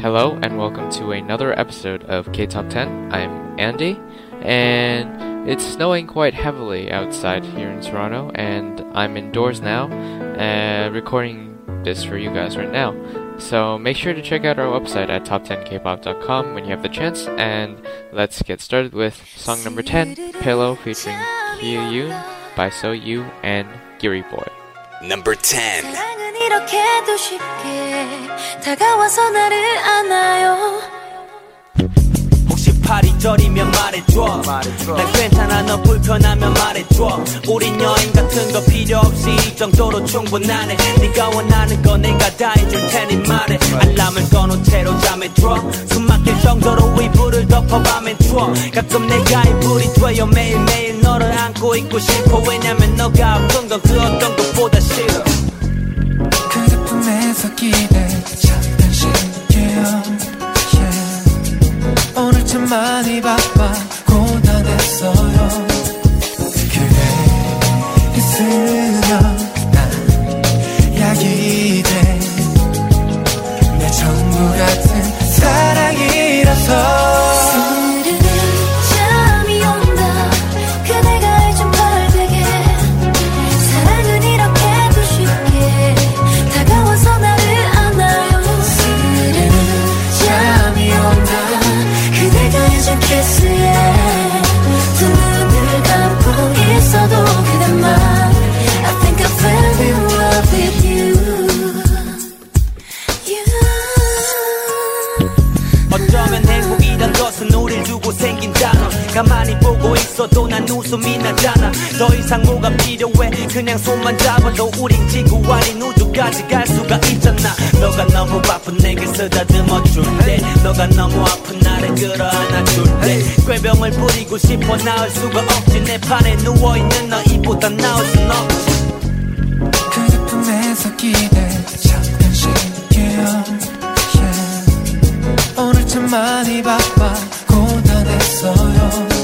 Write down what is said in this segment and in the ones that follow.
Hello and welcome to another episode of K Top 10. I'm Andy, and it's snowing quite heavily outside here in Toronto, and I'm indoors now, uh, recording this for you guys right now. So make sure to check out our website at top10kpop.com when you have the chance, and let's get started with song number 10, Pillow featuring Hee Yoon by So You and Giri Boy. Number 10. 이렇게도 쉽게 다가와서 나를 안아요? 혹시 팔이 저리면 말해줘. 난 괜찮아 너 불편하면 말해줘. 우린 여행 같은 거 필요 없이 이 정도로 충분하네. 네가 원하는 거 내가 다 해줄 테니 말해. 알람을 꺼놓은 채로 잠에 들어. 숨 막힐 정도로 이불을 덮어 밤엔 추워. 가끔 내가 이불이 돼요. 매일매일 너를 안고 있고 싶어. 왜냐면 너가 아픈 건그 어떤 것보다 싫어 기대 잠깐 쉴게요 yeah. 오늘 참 많이 바빠 필요해. 그냥 손만 잡아도 우린 지구 아닌 우주까지 갈 수가 있잖아. 너가 너무 바쁜 내게 쓰다듬어 줄때 너가 너무 아픈 나를 끌어안아 줄때 꾀병을 부리고 싶어 나을 수가 없지. 내 판에 누워있는 너 이보다 나을 순 없지. 그 품에서 기대 잠깐 쉴게요 yeah. 오늘 참 많이 바빠. 고단했어요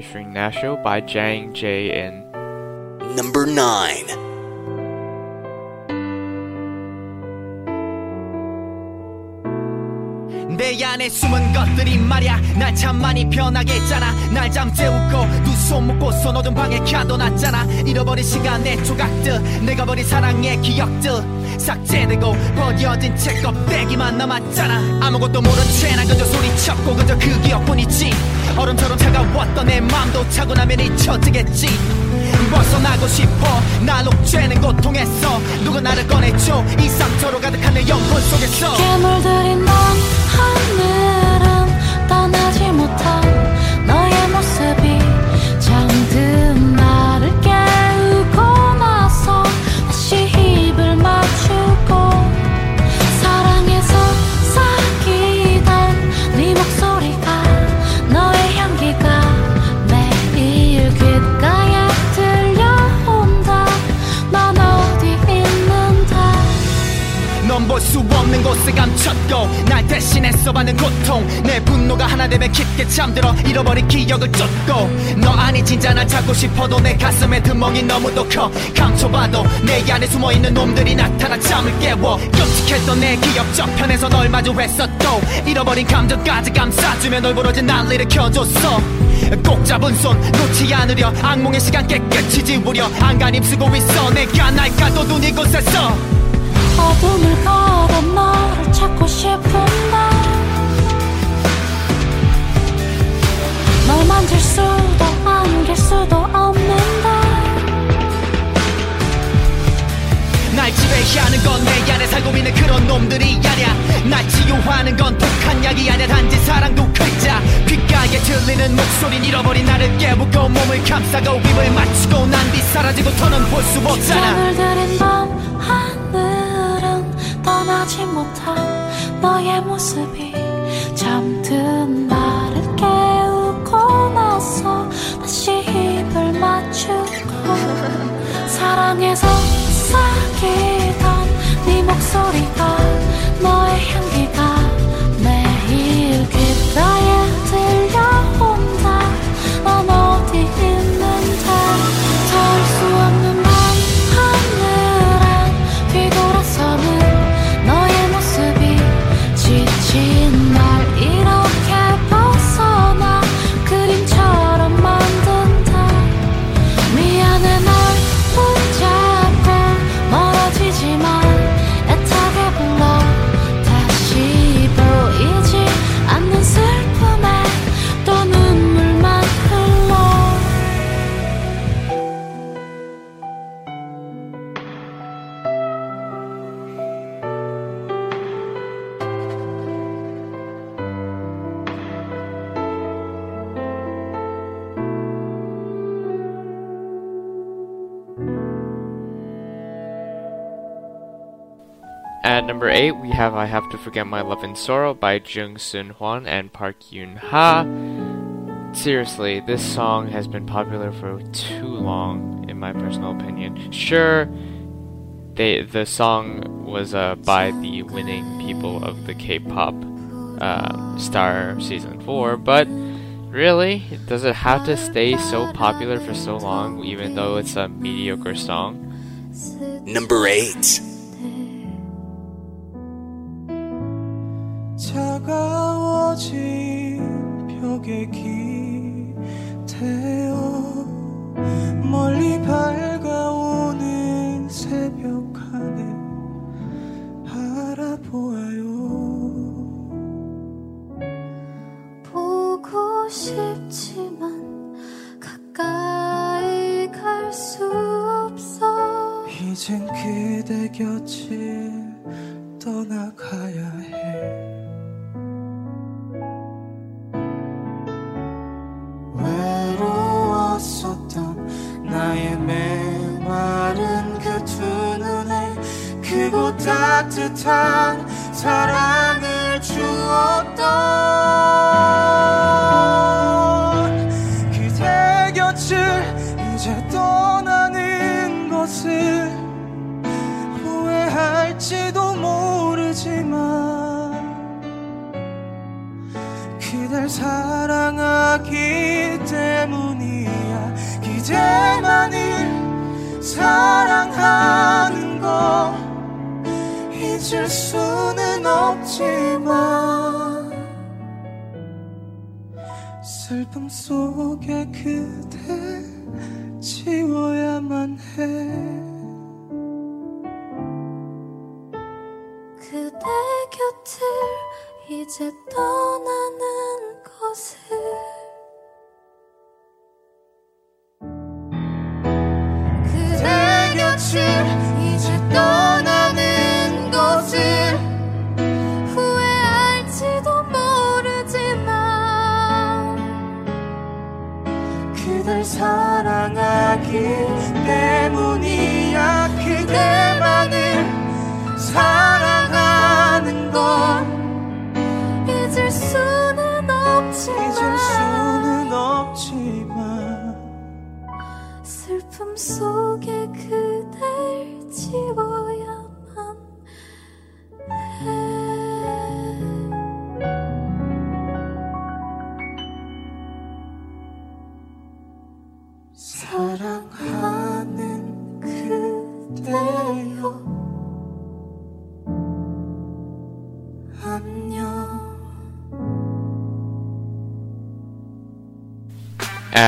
featuring Nasho by Jang Jae In. 안에 숨은 것들이 말야. 날 참 많이 변하게 했잖아. 날 잠재우고 두 손 묶고 손 어둔 방에 가둬놨잖아. 잃어버린 시간의 조각들 내가 버린 사랑의 기억들. 삭제되고 버려진 책 껍데기만 남았잖아. 아무것도 모른 채나 그저 소리쳤고 그저 그 기억뿐이지. 얼음처럼 차가웠던 내 맘도 차고 나면 잊혀지겠지 벗어나고 싶어. 날 옥죄는 고통에서 누가 나를 꺼내줘. 이 상처로 가득한 내 영혼 속에서. 괴물들이 넌 하늘은 떠나지 못한 없는 곳에 감췄고 날 대신해서 받는 고통. 내 분노가 하나 되면 깊게 잠들어 잃어버린 기억을 쫓고. 너 아니 진짜 날 찾고 싶어도 내 가슴에 드멍이 너무도 커. 감춰봐도 내 안에 숨어있는 놈들이 나타나 잠을 깨워. 끔찍했던 내 기억 저편에서 널 마주했었고. 잃어버린 감정까지 감싸주며 널 부러진 날 일으켜줬어. 꼭 잡은 손 놓지 않으려 악몽의 시간 깨끗이 지우려. 안간 힘 쓰고 있어. 내가 날 가둬둔 이곳에서 어둠을 걸어 너를 찾고 싶은데 널 만질 수도 안길 수도 없는데 날 지배하는 건 내 안에 살고 있는 그런 놈들이 아냐 날 치유하는 건 독한 약이 아냐 단지 사랑도 글자 귓가에 들리는 목소린 잃어버린 나를 깨우고 몸을 감싸고 입을 맞추고 난 뒤 사라지고 더는 볼 수 없잖아. 빗장을 들인 밤 하늘은 떠나지 못한 너의 모습이 잠든 나를 깨우고 나서 다시 입을 맞추고 사랑에서 사귀던 네 목소리가 너의 At number 8, we have I Have to Forget My Love and Sorrow by Jung Sun Hwan and Park Yoon Ha. Seriously, this song has been popular for too long, in my personal opinion. Sure, they the song was uh, by the winning people of the K-pop uh, Star Season 4, but really, does it have to stay so popular for so long, even though it's a mediocre song? Number 8. 차가워진 벽에 기대어 멀리 밝아오는 새벽 하늘 바라보아요. 보고 싶지만 가까이 갈 수 없어. 이젠 그대 곁을 again.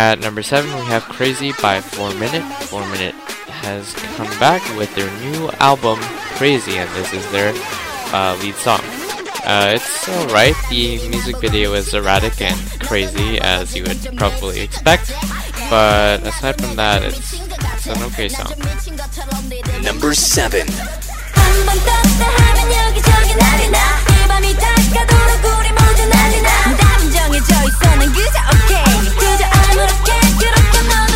At number 7, we have Crazy by 4 Minute. 4 Minute has come back with their new album, Crazy, and this is their uh, lead song. Uh, it's alright, the music video is erratic and crazy, as you would probably expect, but aside from that, it's, it's an okay song. Number 7 여기저기 이 밤이 우리 모두 정해져 있어 난 그저 오케이 그저 아무렇게 그렇게 너는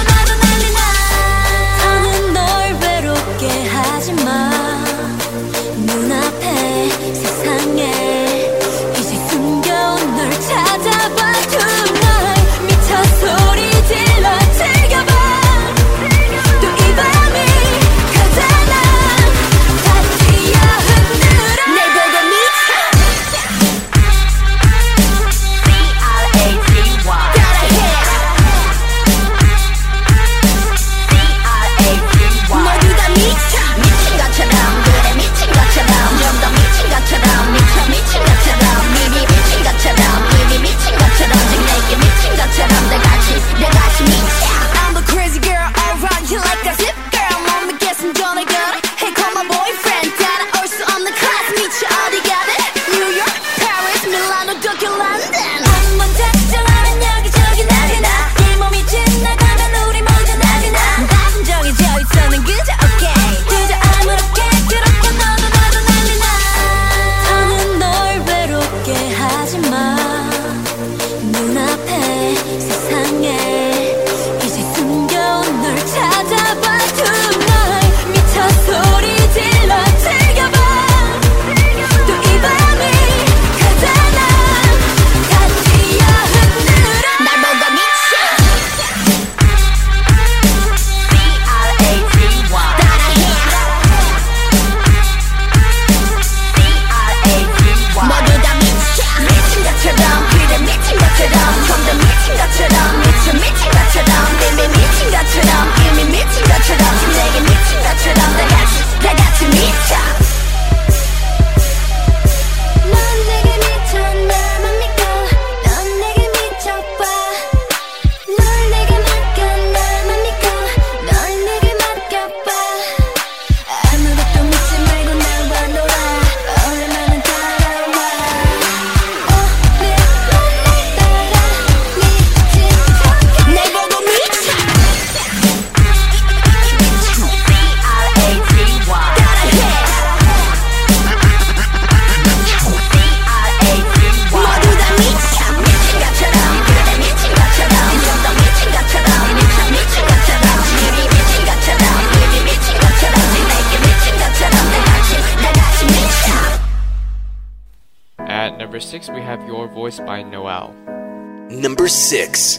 six, we have Your Voice by Noel. Number six.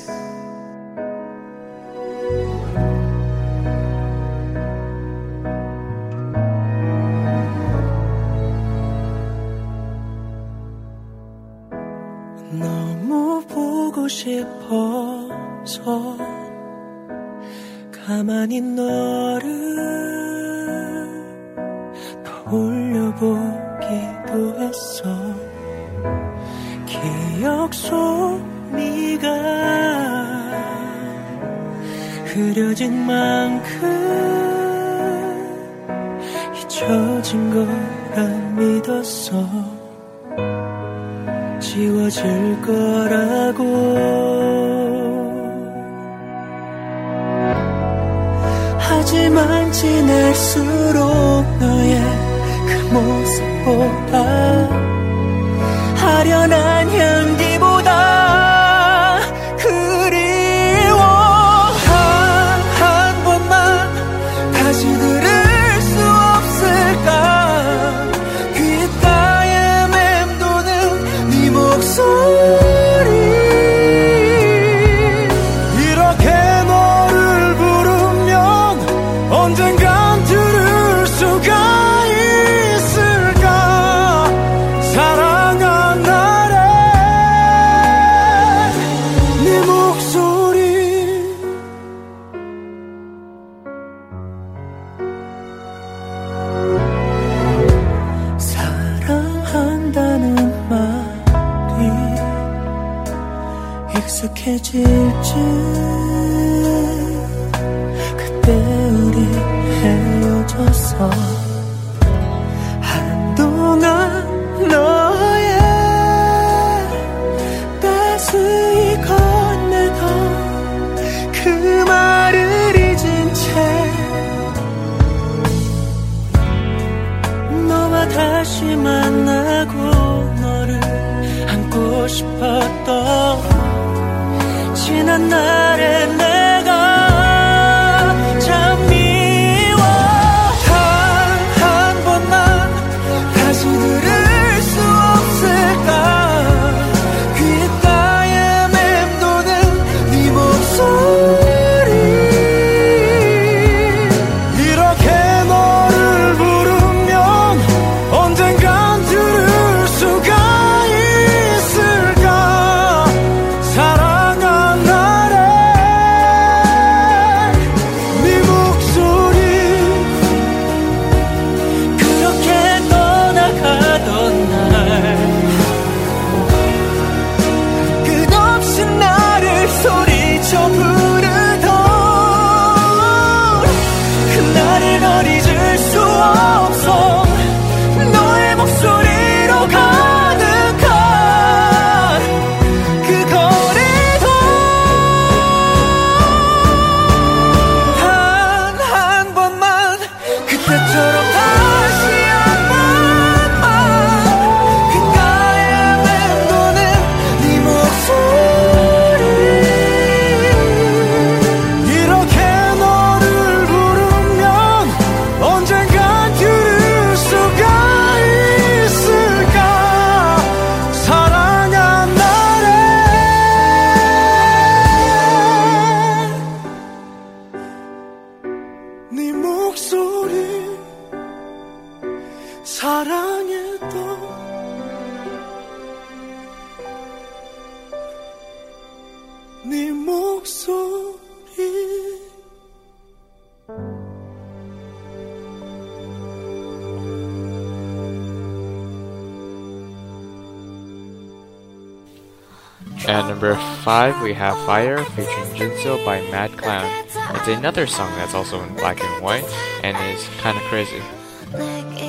5, we have Fire featuring Jinso by Mad Clown. It's another song that's also in black and white and is kind of crazy.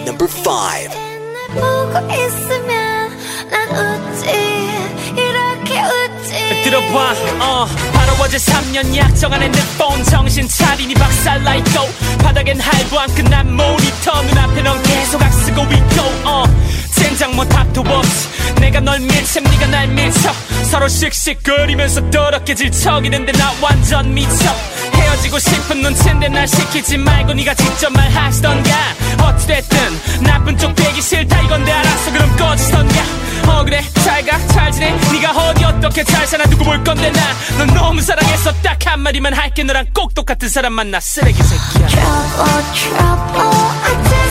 Number 5. 보고 있으면 난 웃지 이렇게 웃지 들어봐 어 바로 어제 3년 약정 안에 내폰 정신 차리니 박살나 있고 바닥엔 할부한 끝난 모니터 눈앞에 넌 계속 악쓰고 있고 어 젠장 뭐 답도 없이 내가 널 밀쳐 네가 날 밀쳐. 서로 씩씩거리면서 더럽게 질척이는데 나 완전 미쳐. 헤어지고 싶은 눈치인데 날 시키지 말고 네가 직접 말하시던가. 어찌됐든 나쁜 쪽 되기 싫다 이건데 알았어 그럼 꺼지던가. 어 그래. 잘가. 잘 지내. 네가 어디 어떻게 잘 사나 두고 볼 건데 나. 넌 너무 사랑했어 딱 한마디만 할게. 너랑 꼭 똑같은 사람 만나 쓰레기 새끼야. Trouble trouble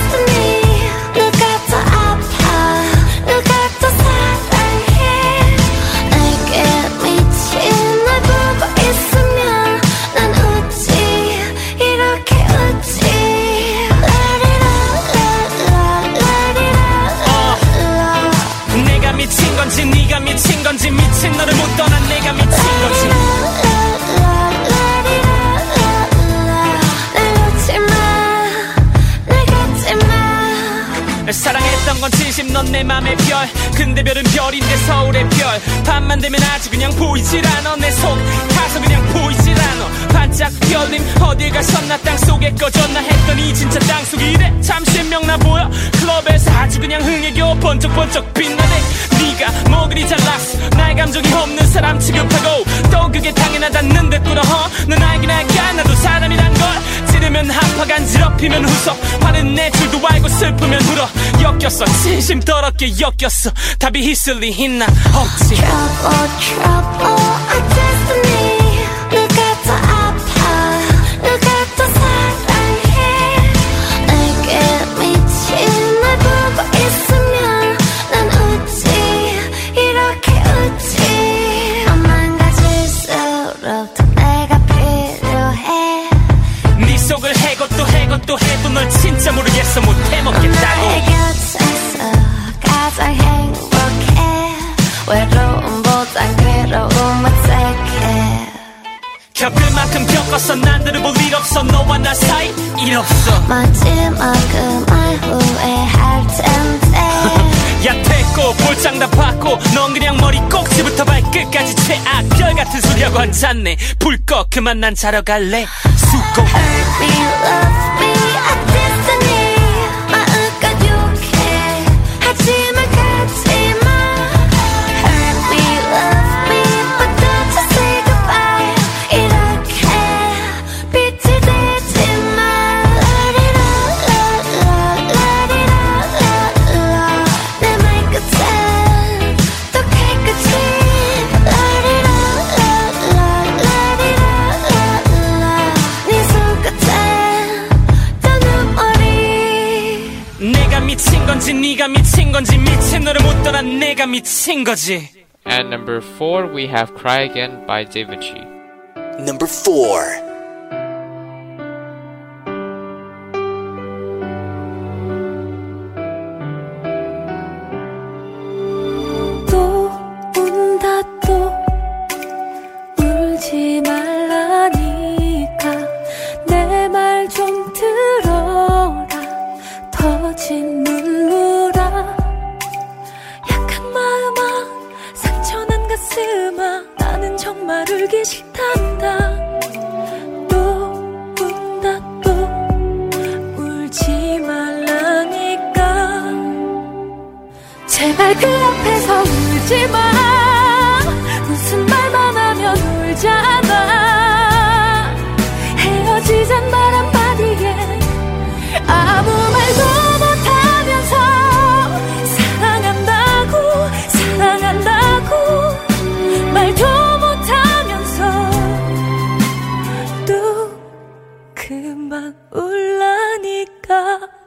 넌 내 맘의 별. 근데 별은 별인데 서울의 별. 밤만 되면 아주 그냥 보이질 않아. 내 속 가서 그냥 보이질 않아 반짝 별님 어딜 가셨나 땅속에 꺼졌나 했더니 진짜 땅속이 이래. 참 신명나 보여. 클럽에서 아주 그냥 흥에 겨워 번쩍번쩍 빛나네. 네가 뭐 그리 잘났어 나의 감정이 없는 사람 취급하고 또 그게 당연하다는 데 뚫어 넌 알긴 알까? 나도 사람이란 걸. 찌르면 한파 간지럽히면 후석 화는 내 줄도 알고 슬프면 울어. 엮였어. 진심 더럽게 엮였어. 답이 히슬리 있나? 없지. Trouble, trouble, our destiny. 진짜 모르겠어 못 해 먹겠다고. 나의 곁에서 가장 행복해. 외로움보단 괴로움을 택해. 겪을 만큼 겪었어 난들을 볼일 없어. 너와 나 사이 일 없어. 마지막 그말 후회할 텐데. 야 됐고 볼장 다 받고 넌 그냥 머리 꼭지부터 발끝까지 최악. 별 같은 소리하고 앉았네. 불 꺼 그만 난 자러 갈래. 수고 Hurt me, love me, 내가 미친 거지 At number four, we have Cry Again by David G. Number 4. 그만 울라니까.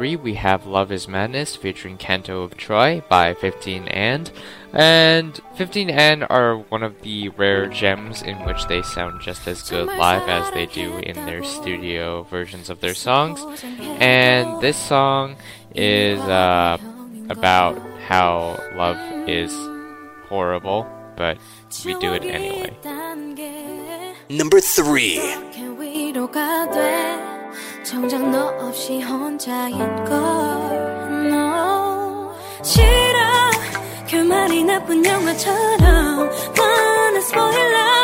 3, we have Love is Madness featuring Canto of Troy by 15 and. And 15 and are one of the rare gems in which they sound just as good live as they do in their studio versions of their songs. And this song is uh, about how love is horrible, but we do it anyway. Number 3. 정작 너 없이 혼자인 걸. no 싫어. 결말이 나쁜 영화처럼. spoiler 싫어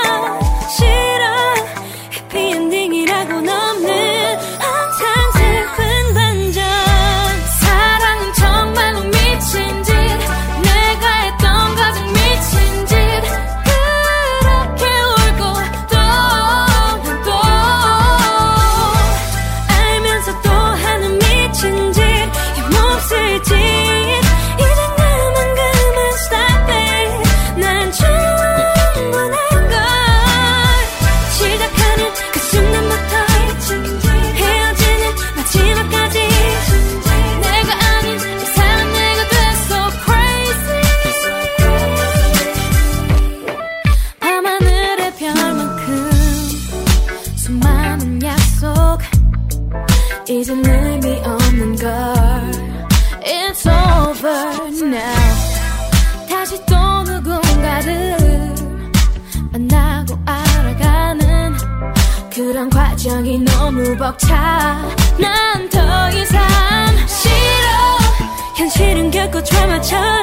결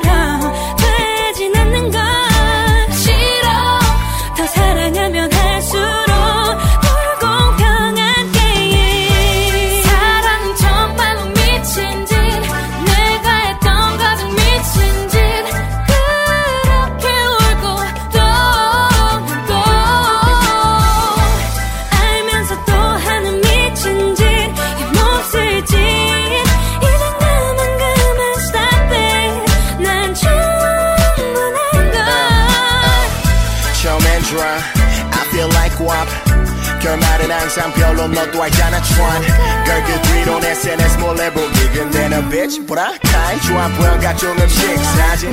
항상 별로 너도 알잖아 Tron Girl 그 뒤로 내 SNS 몰래 보기 근데 너 bitch. I kind 좋아 보여 각종 음식. 사진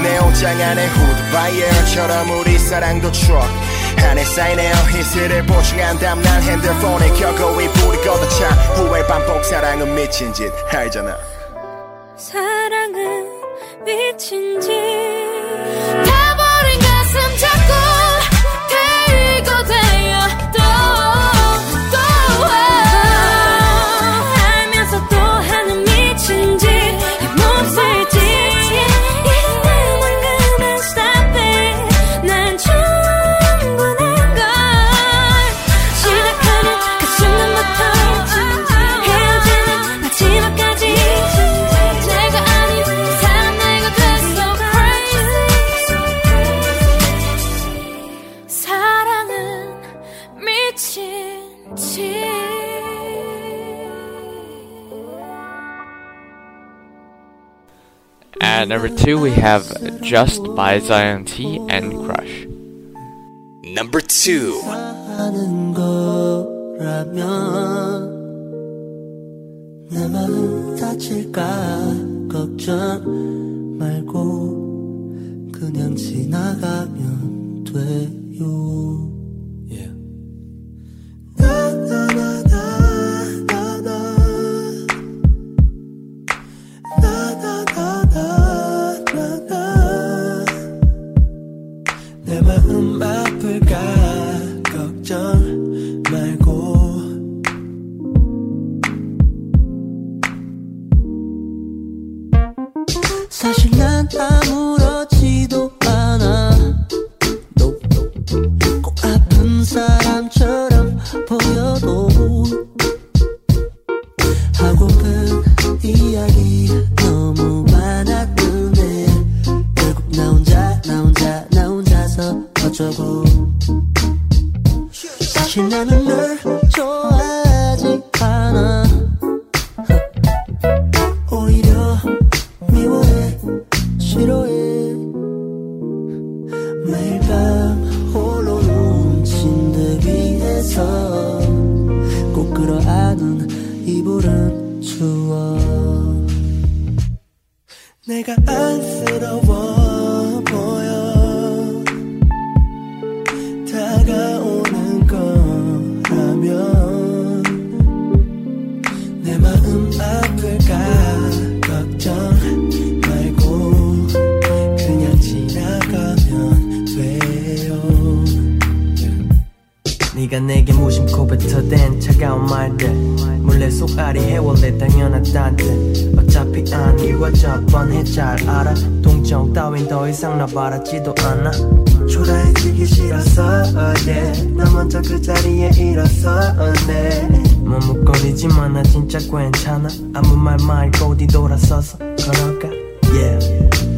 내 옷장 안에 후드 바이어처럼 우리 사랑도 truck 안에 쌓이네요 히스를 보충한담. 난 핸드폰에 켜고 이 불이 걷어차. 후회 반복 사랑은 미친 짓. 알잖아. 사랑은 미친 짓 At number two, we have Just by Zion T and Crush. Number 2. 하는 거라면 내 마음 다칠까 걱정 말고 그냥 지나가면 돼요 yeah. 그대 나 먼저 그 자리에 일어서네. 머뭇거리지만 나 진짜 괜찮아. 아무 말 말고 어디 돌아서서 걸어가. Yeah.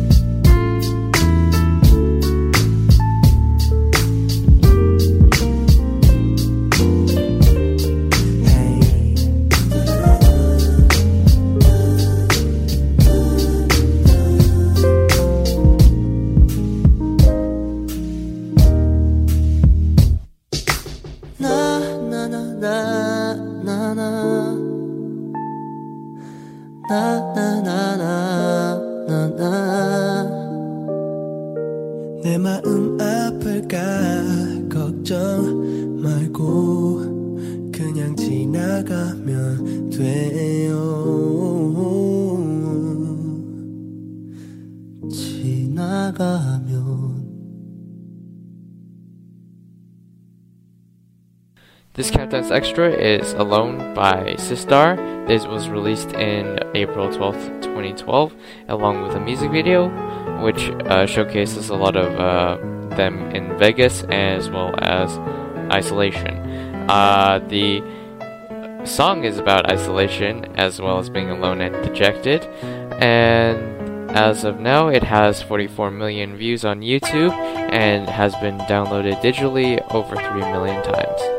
Extra is Alone by Sistar. This was released in April 12th, 2012, along with a music video, which uh, showcases a lot of uh, them in Vegas as well as isolation. Uh, the song is about isolation as well as being alone and dejected, and as of now, it has 44 million views on YouTube and has been downloaded digitally over 3 million times.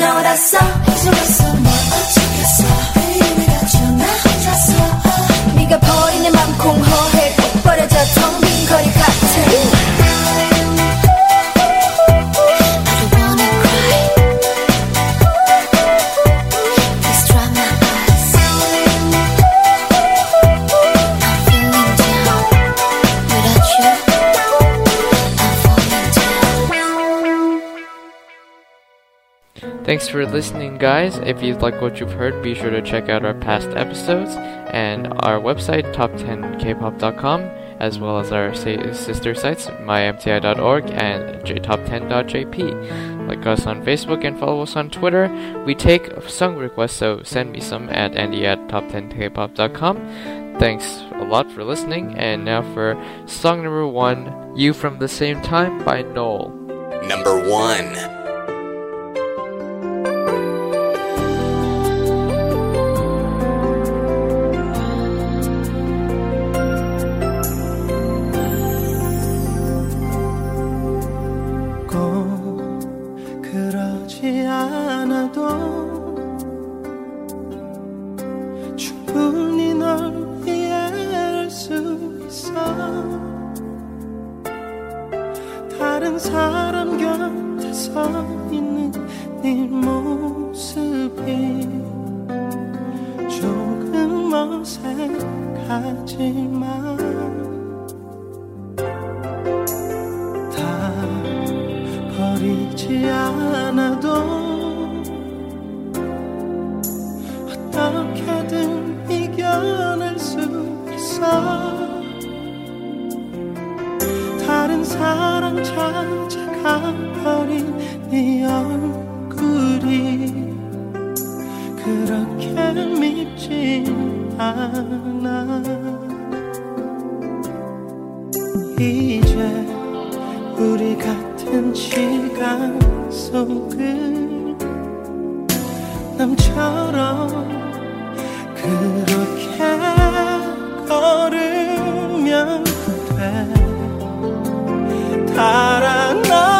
una oración. For listening, guys. If you like what you've heard, be sure to check out our past episodes and our website, top10kpop.com, as well as our sister sites, mymti.org and jtop10.jp. Like us on Facebook and follow us on Twitter. We take song requests, so send me some at andy at top10kpop.com. Thanks a lot for listening, and now for song number one, You From the Same Time by Noel. Number one. 우리 같은 시간 속을 남처럼 그렇게 걸으면 돼. 달아나